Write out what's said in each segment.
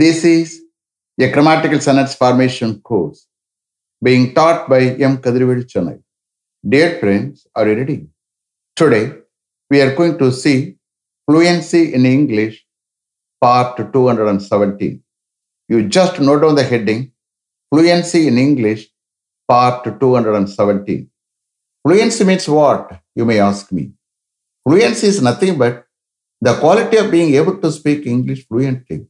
This is a grammatical sentence formation course being taught by M. Kadrivel Chennai. Dear friends, are you ready? Today, we are going to see fluency in English, part 217. You just note down the heading Fluency in English, part 217. Fluency means what? You may ask me. Fluency is nothing but the quality of being able to speak English fluently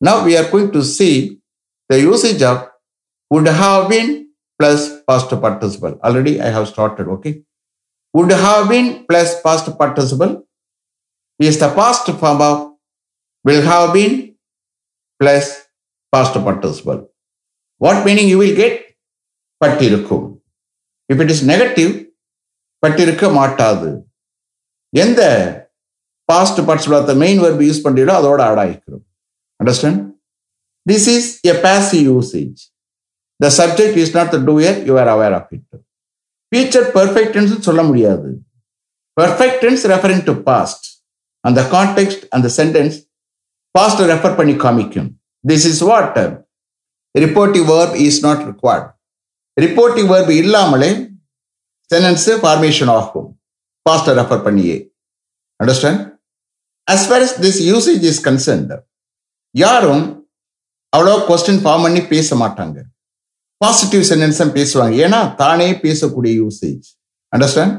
now we are going to see the usage of would have been plus past participle. Already I have started, okay? Would have been plus past participle is the past form of will have been plus past participle. What meaning you will get? பட்டிருக்கும் if it is negative பட்டிருக்க மாட்டாது எந்த past participle main verb use பண்றீங்களோ அதோட add ஆகிக்கிறோம் understand This is a passive usage. The subject is not the doer, you are aware of it. Future perfect tense சொல்ல முடியாது. Perfect tense referring past அந்த context அந்த sentence past refer பண்ணி காமிக்கும். This is what reportive verb is not required reportive verb இல்லாமலே sentence formation ஆகும். Past refer பண்ணியே. Understand as far this usage is concerned யாரும் அவ்வளோ கொஸ்டின் ஃபார்ம் பண்ணி பேச மாட்டாங்க. பாசிட்டிவ் சென்டென்ஸ் பேசுவாங்க. ஏன்னா தானே பேசக்கூடிய usage understand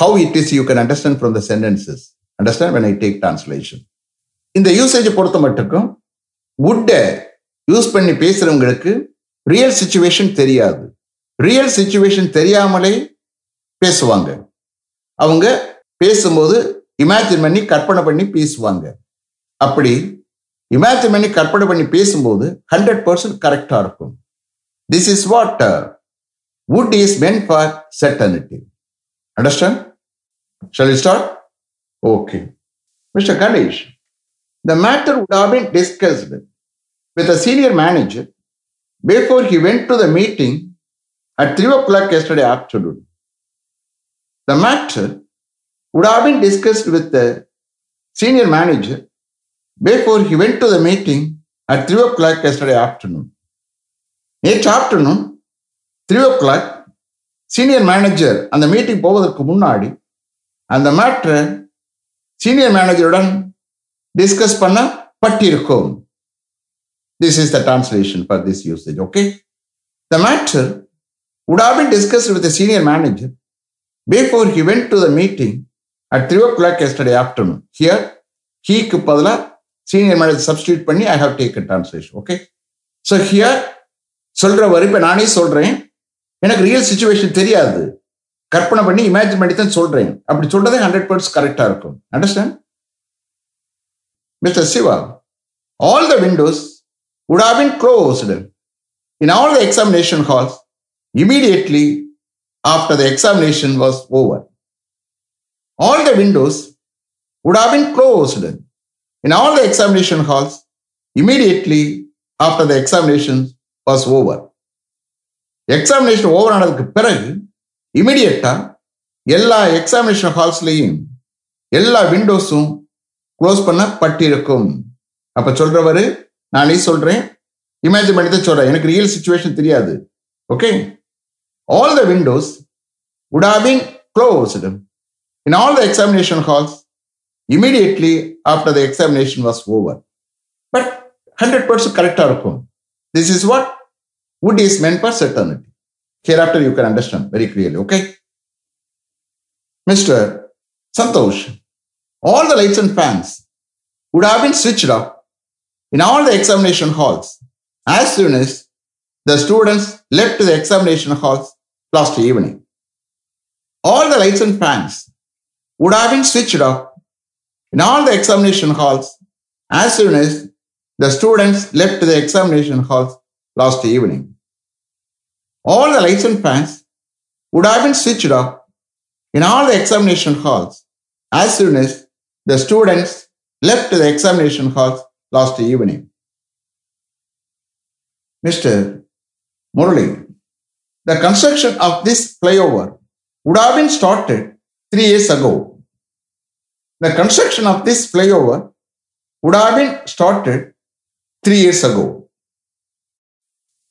how it is you can understand from the sentences understand when I take translation இந்த யூசேஜ் பொறுத்த மட்டுக்கும் வுட்டை யூஸ் பண்ணி பேசுறவங்களுக்கு ரியல் சுச்சுவேஷன் தெரியாது. ரியல் சுச்சுவேஷன் தெரியாமலே பேசுவாங்க. அவங்க பேசும்போது இமேஜின் பண்ணி கற்பனை பண்ணி பேசுவாங்க. அப்படி இமேஜின் பண்ணி கற்பனை பண்ணி பேசும்போது ஹண்ட்ரட் பர்சன்ட் கரெக்டாக இருக்கும். This is what would is meant for certainty understand shall start okay mister Ganesh the matter would have been discussed with a senior manager before he went to the meeting at three o'clock yesterday afternoon the matter would have been discussed with senior manager Therefore, he went the meeting at three o'clock yesterday afternoon நேற்று afternoon three o'clock senior manager அந்த meeting போவதற்கு முன்னாடி அந்த மேட்ரை senior மேனேஜருடன் discuss பண்ண பட்டிருக்கும். This is the translation for this usage okay the matter would have discuss with senior manager before he went to the meeting at three o'clock yesterday afternoon here ஹீக்கு பதிலாக senior manager substitute பண்ணி I have take translation okay so here சொல்றவர் இப்போ நானே சொல்றேன் எனக்கு real situation தெரியாது கற்பனை பண்ணி imagine பண்ணி தான் சொல்றேன் அப்படி சொல்றதே ஹண்ட்ரட் பர்சன்ட் கரெக்டா இருக்கும் understand mister Siva all the windows would have been closed in all the examination halls immediately after the examination was over. All the windows would have been closed in all the examination halls immediately after the examination was over. Examination over ஆனதுக்கு பிறகு இமிடியட்டா எல்லா examination ஹால்ஸ்லையும் எல்லா விண்டோஸும் close பண்ண பட்டிருக்கும் அப்ப சொல்றவரு நானே சொல்றேன் imagine பண்ணி தான் சொல்றேன். எனக்கு ரியல் சுச்சுவேஷன் தெரியாது. Okay all the windows would have been closed in all the examination halls immediately after the examination was over. But 100% correct outcome. This is what would is meant for certainty. Hereafter, you can understand very clearly, okay? Mr. Santosh, all the lights and fans would have been switched off in all the examination halls as soon as the students left the examination halls last evening. All the lights and fans would have been switched off in all the examination halls as soon as the students left the examination halls last evening. All the lights and fans would have been switched off in all the examination halls as soon as the students left the examination halls last evening. Mr. Murali, the construction of this flyover would have been started three years ago. The construction of this flyover would have been started three years ago.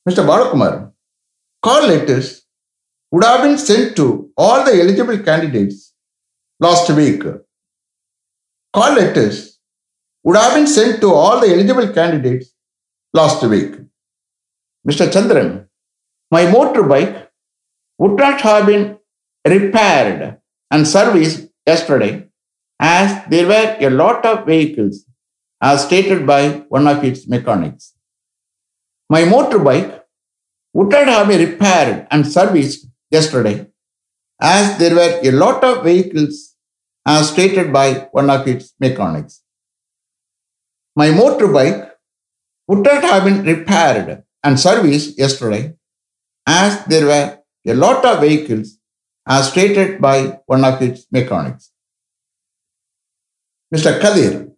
Mr. Balakumar, call letters would have been sent to all the eligible candidates last week. Call letters would have been sent to all the eligible candidates last week. Mr. Chandran, my motorbike would not have been repaired and serviced yesterday as there were a lot of vehicles as stated by one of its mechanics. My motorbike would not have been repaired and serviced yesterday as there were a lot of vehicles as stated by one of its mechanics. My motorbike would not have been repaired and serviced yesterday as there were a lot of vehicles as stated by one of its mechanics. Mr. Kadir,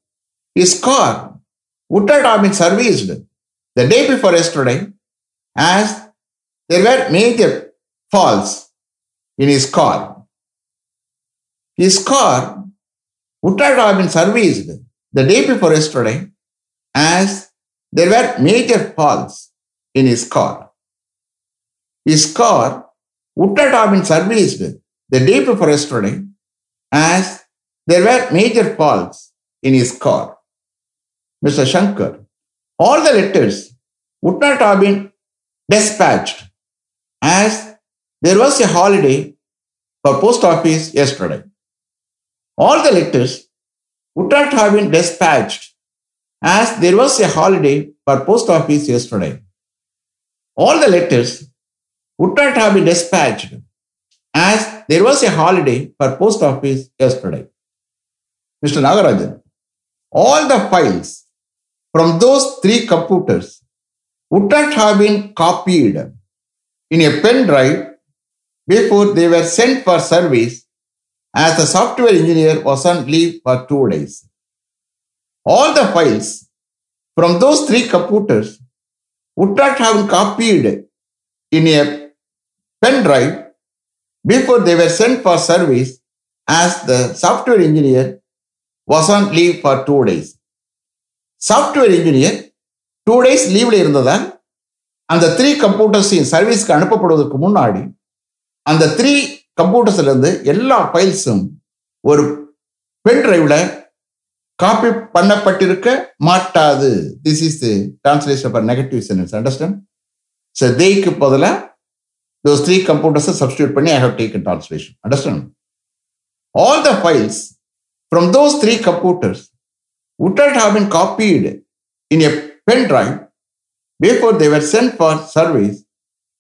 his car not have serviced the day before yesterday as there were major faults in his car. His car would have been serviced the day before yesterday as there were major faults in his car. His car would have been serviced the day before yesterday as there were major faults in his car. Mr. Shankar, all the letters would not have been dispatched as there was a holiday for post office yesterday. All the letters would not have been dispatched as there was a holiday for post office yesterday. All the letters would not have been dispatched as there was a holiday for post office yesterday. Mr. Nagarajan, all the files from those three computers would not have been copied in a pen drive before they were sent for service as the software engineer was on leave for two days. All the files from those three computers would not have been copied in a pen drive before they were sent for service as the software engineer was leave for two days software engineer two days லீவ்ல இருந்ததால் அந்த three கம்ப்யூட்டர்ஸையும் சர்வீஸ்க்கு அனுப்பப்படுவதற்கு முன்னாடி அந்த three கம்ப்யூட்டர்ஸ்லேருந்து எல்லா ஃபைல்ஸும் ஒரு pen டிரைவில் copy பண்ணப்பட்டிருக்க மாட்டாது this is the translation for negative sentence understand so தேய்க்கு பதிலாக those three computers substitute பண்ணி I have taken translation. Understand? All the files from those three computers would not have been copied in a pen drive before they were sent for service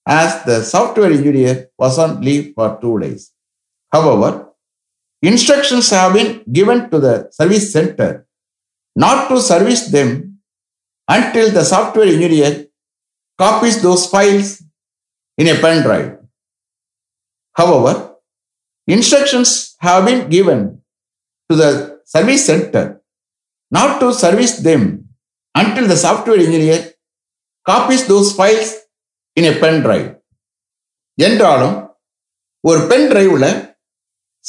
as the software engineer was on leave for two days. However, instructions have been given to the service center not to service them until the software engineer copies those files in a pen drive. However, instructions have been given to the service center not to service them until the software engineer copies those files in a pen drive என்றாலும் ஒரு pen டிரைவில்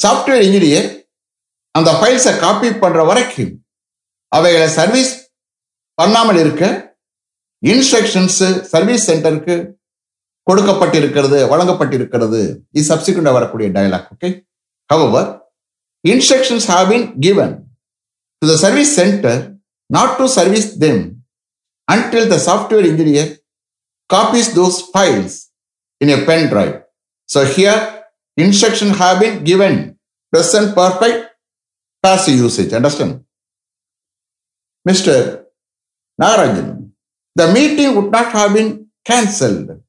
software engineer அந்த ஃபைல்ஸை copy பண்ணுற வரைக்கும் அவைகளை service பண்ணாமல் இருக்க instructions service சென்டருக்கு கொடுக்கப்பட்டிருக்கிறது வழங்கப்பட்டிருக்கிறது. இது சப்சிக்வெண்டாக வரக்கூடிய dialogue okay our Instructions have been given to the service center not to service them until the software engineer copies those files in a pen drive. So here, instructions have been given. Present perfect, passive usage. Understand? Mr. Narayan, the meeting would not have been cancelled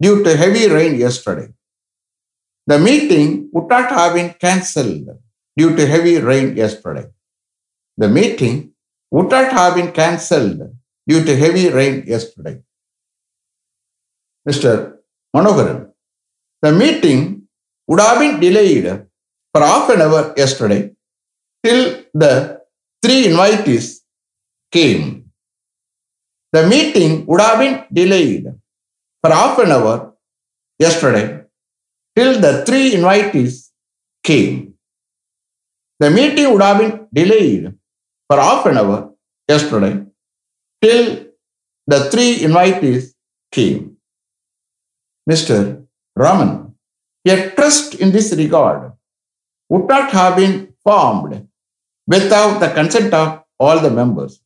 due to heavy rain yesterday. The meeting would not have been cancelled due to heavy rain yesterday. The meeting would not have been cancelled due to heavy rain yesterday. Mr. Manoharan, the meeting would have been delayed for half an hour yesterday till the three invitees came. The meeting would have been delayed for half an hour yesterday till the three invitees came. The meeting would have been delayed for half an hour yesterday till the three invitees came. Mr. Raman, a trust in this regard would not have been formed without the consent of all the members.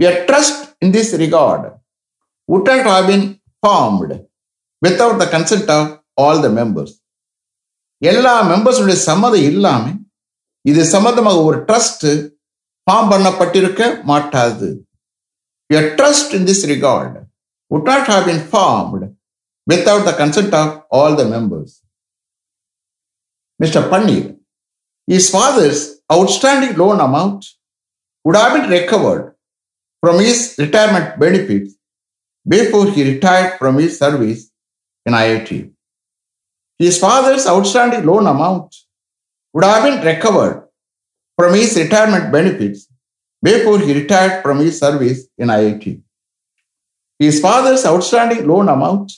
A trust in this regard would not have been formed without the consent of all the members. எல்லா மெம்பர்ஸுடைய சம்மதம் இல்லாம இது சம்பந்தமாக ஒரு trust form பண்ணப்பட்டிருக்க மாட்டாது A trust in this regard would not have been formed without the consent of all the members. Mr. Panir, his father's outstanding loan amount would have been recovered from his retirement benefits before he retired from his service in IIT. His father's outstanding loan amount would have been recovered from his retirement benefits before he retired from his service in IIT. His father's outstanding loan amount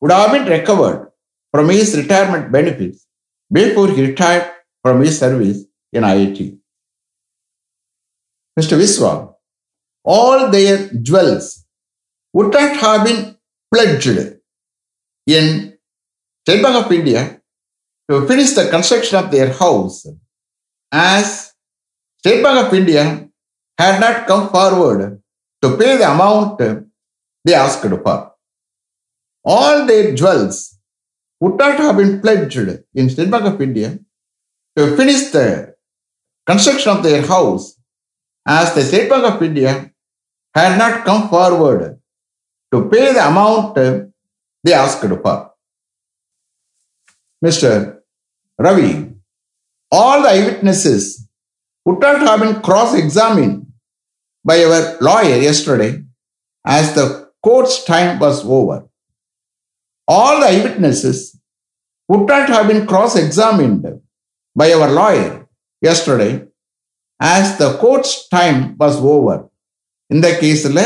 would have been recovered from his retirement benefits before he retired from his service in IIT. Mr. Viswa, all their jewels would not have been pledged in State Bank of India to finish the construction of their house as State Bank of India had not come forward to pay the amount they asked for. All their jewels would not have been pledged in State Bank of India to finish the construction of their house as the State Bank of India had not come forward to pay the amount they asked for. Mr. Ravi, all the eyewitnesses would not have been cross examined by our lawyer yesterday as the court's time was over. All the eyewitnesses would not have been cross examined by our lawyer yesterday as the court's time was over. இந்த கேஸில்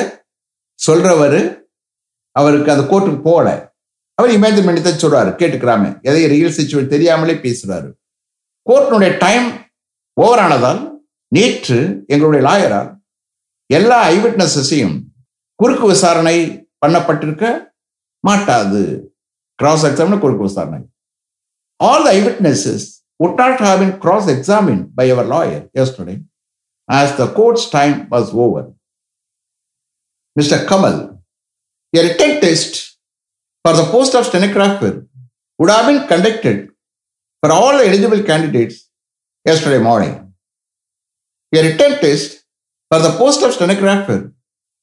சொல்றவர் அவருக்கு அந்த கோர்ட்டுக்கு போகல அவர் imagine பண்ணி தான் சொல்றாரு கேட்டுக்கிறாமே எதையும் ரியல் சுச்சுவேஷன் தெரியாமலே பேசுறாரு கோர்ட்டினுடைய டைம் ஓவர் ஆனதால் நேற்று எங்களுடைய லாயரால் எல்லா ஐவிட்னஸஸையும் குறுக்கு விசாரணை பண்ணப்பட்டிருக்க மாட்டாது கிராஸ் எக்ஸாமின் குறுக்கு விசாரணை all the eyewitnesses would not have been cross examined by our lawyer yesterday as the court's time was over. Mr. Kamal, a written test for the post of stenographer would have been conducted for all the eligible candidates yesterday morning. A written test for the post of stenographer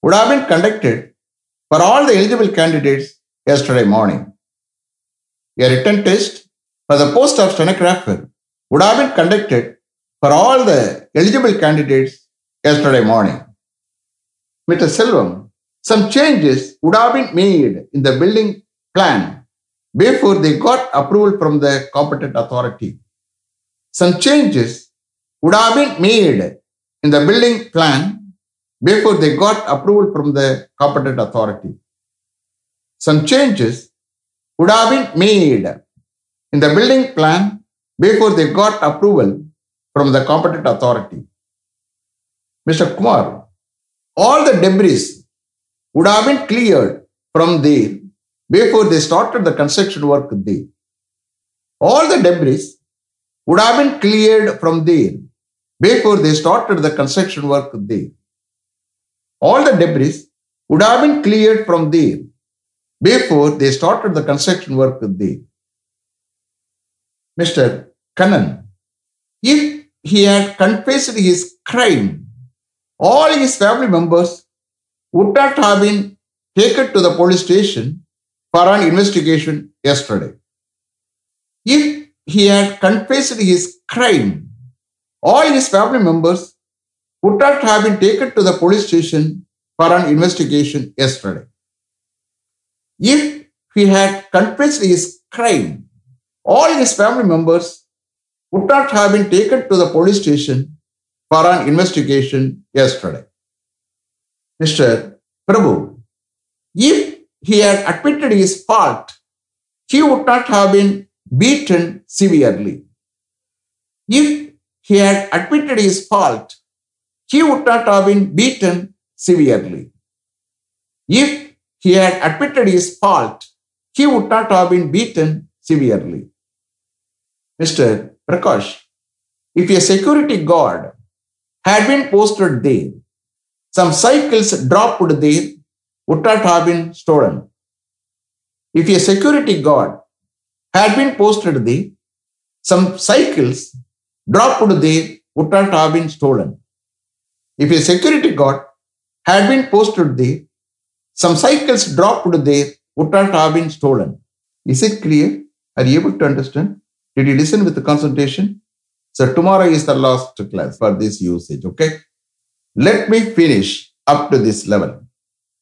would have been conducted for all the eligible candidates yesterday morning. A written test for the post of stenographer would have been conducted for all the eligible candidates yesterday morning. Mr. Selvam, some changes would have been made in the building plan before they got approval from the competent authority. Some changes would have been made in the building plan before they got approval from the competent authority. Some changes would have been made in the building plan before they got approval from the competent authority. Mr. Kumar, all the debris would have been cleared from there before they started the construction work there. All the debris would have been cleared from there before they started the construction work there. All the debris would have been cleared from there before they started the construction work there. Mr. Kannan, if he had confessed his crime, all his family members would not have been taken to the police station for an investigation yesterday. If he had confessed his crime, all his family members would not have been taken to the police station for an investigation yesterday. If he had confessed his crime, all his family members would not have been taken to the police station for an investigation yesterday. Mr. Prabhu, if he had admitted his fault, he would not have been beaten severely. If he had admitted his fault, he would not have been beaten severely. If he had admitted his fault, he would not have been beaten severely. Mr. Prakash, if a security guard had been posted there, some cycles dropped there would not have been stolen. If a security guard had been posted there, some cycles dropped there would not have been stolen. If a security guard had been posted there, some cycles dropped there would not have been stolen. Is it clear? Are you able to understand? Did you listen with the concentration? So tomorrow is the last class for this usage, okay? Let me finish up to this level.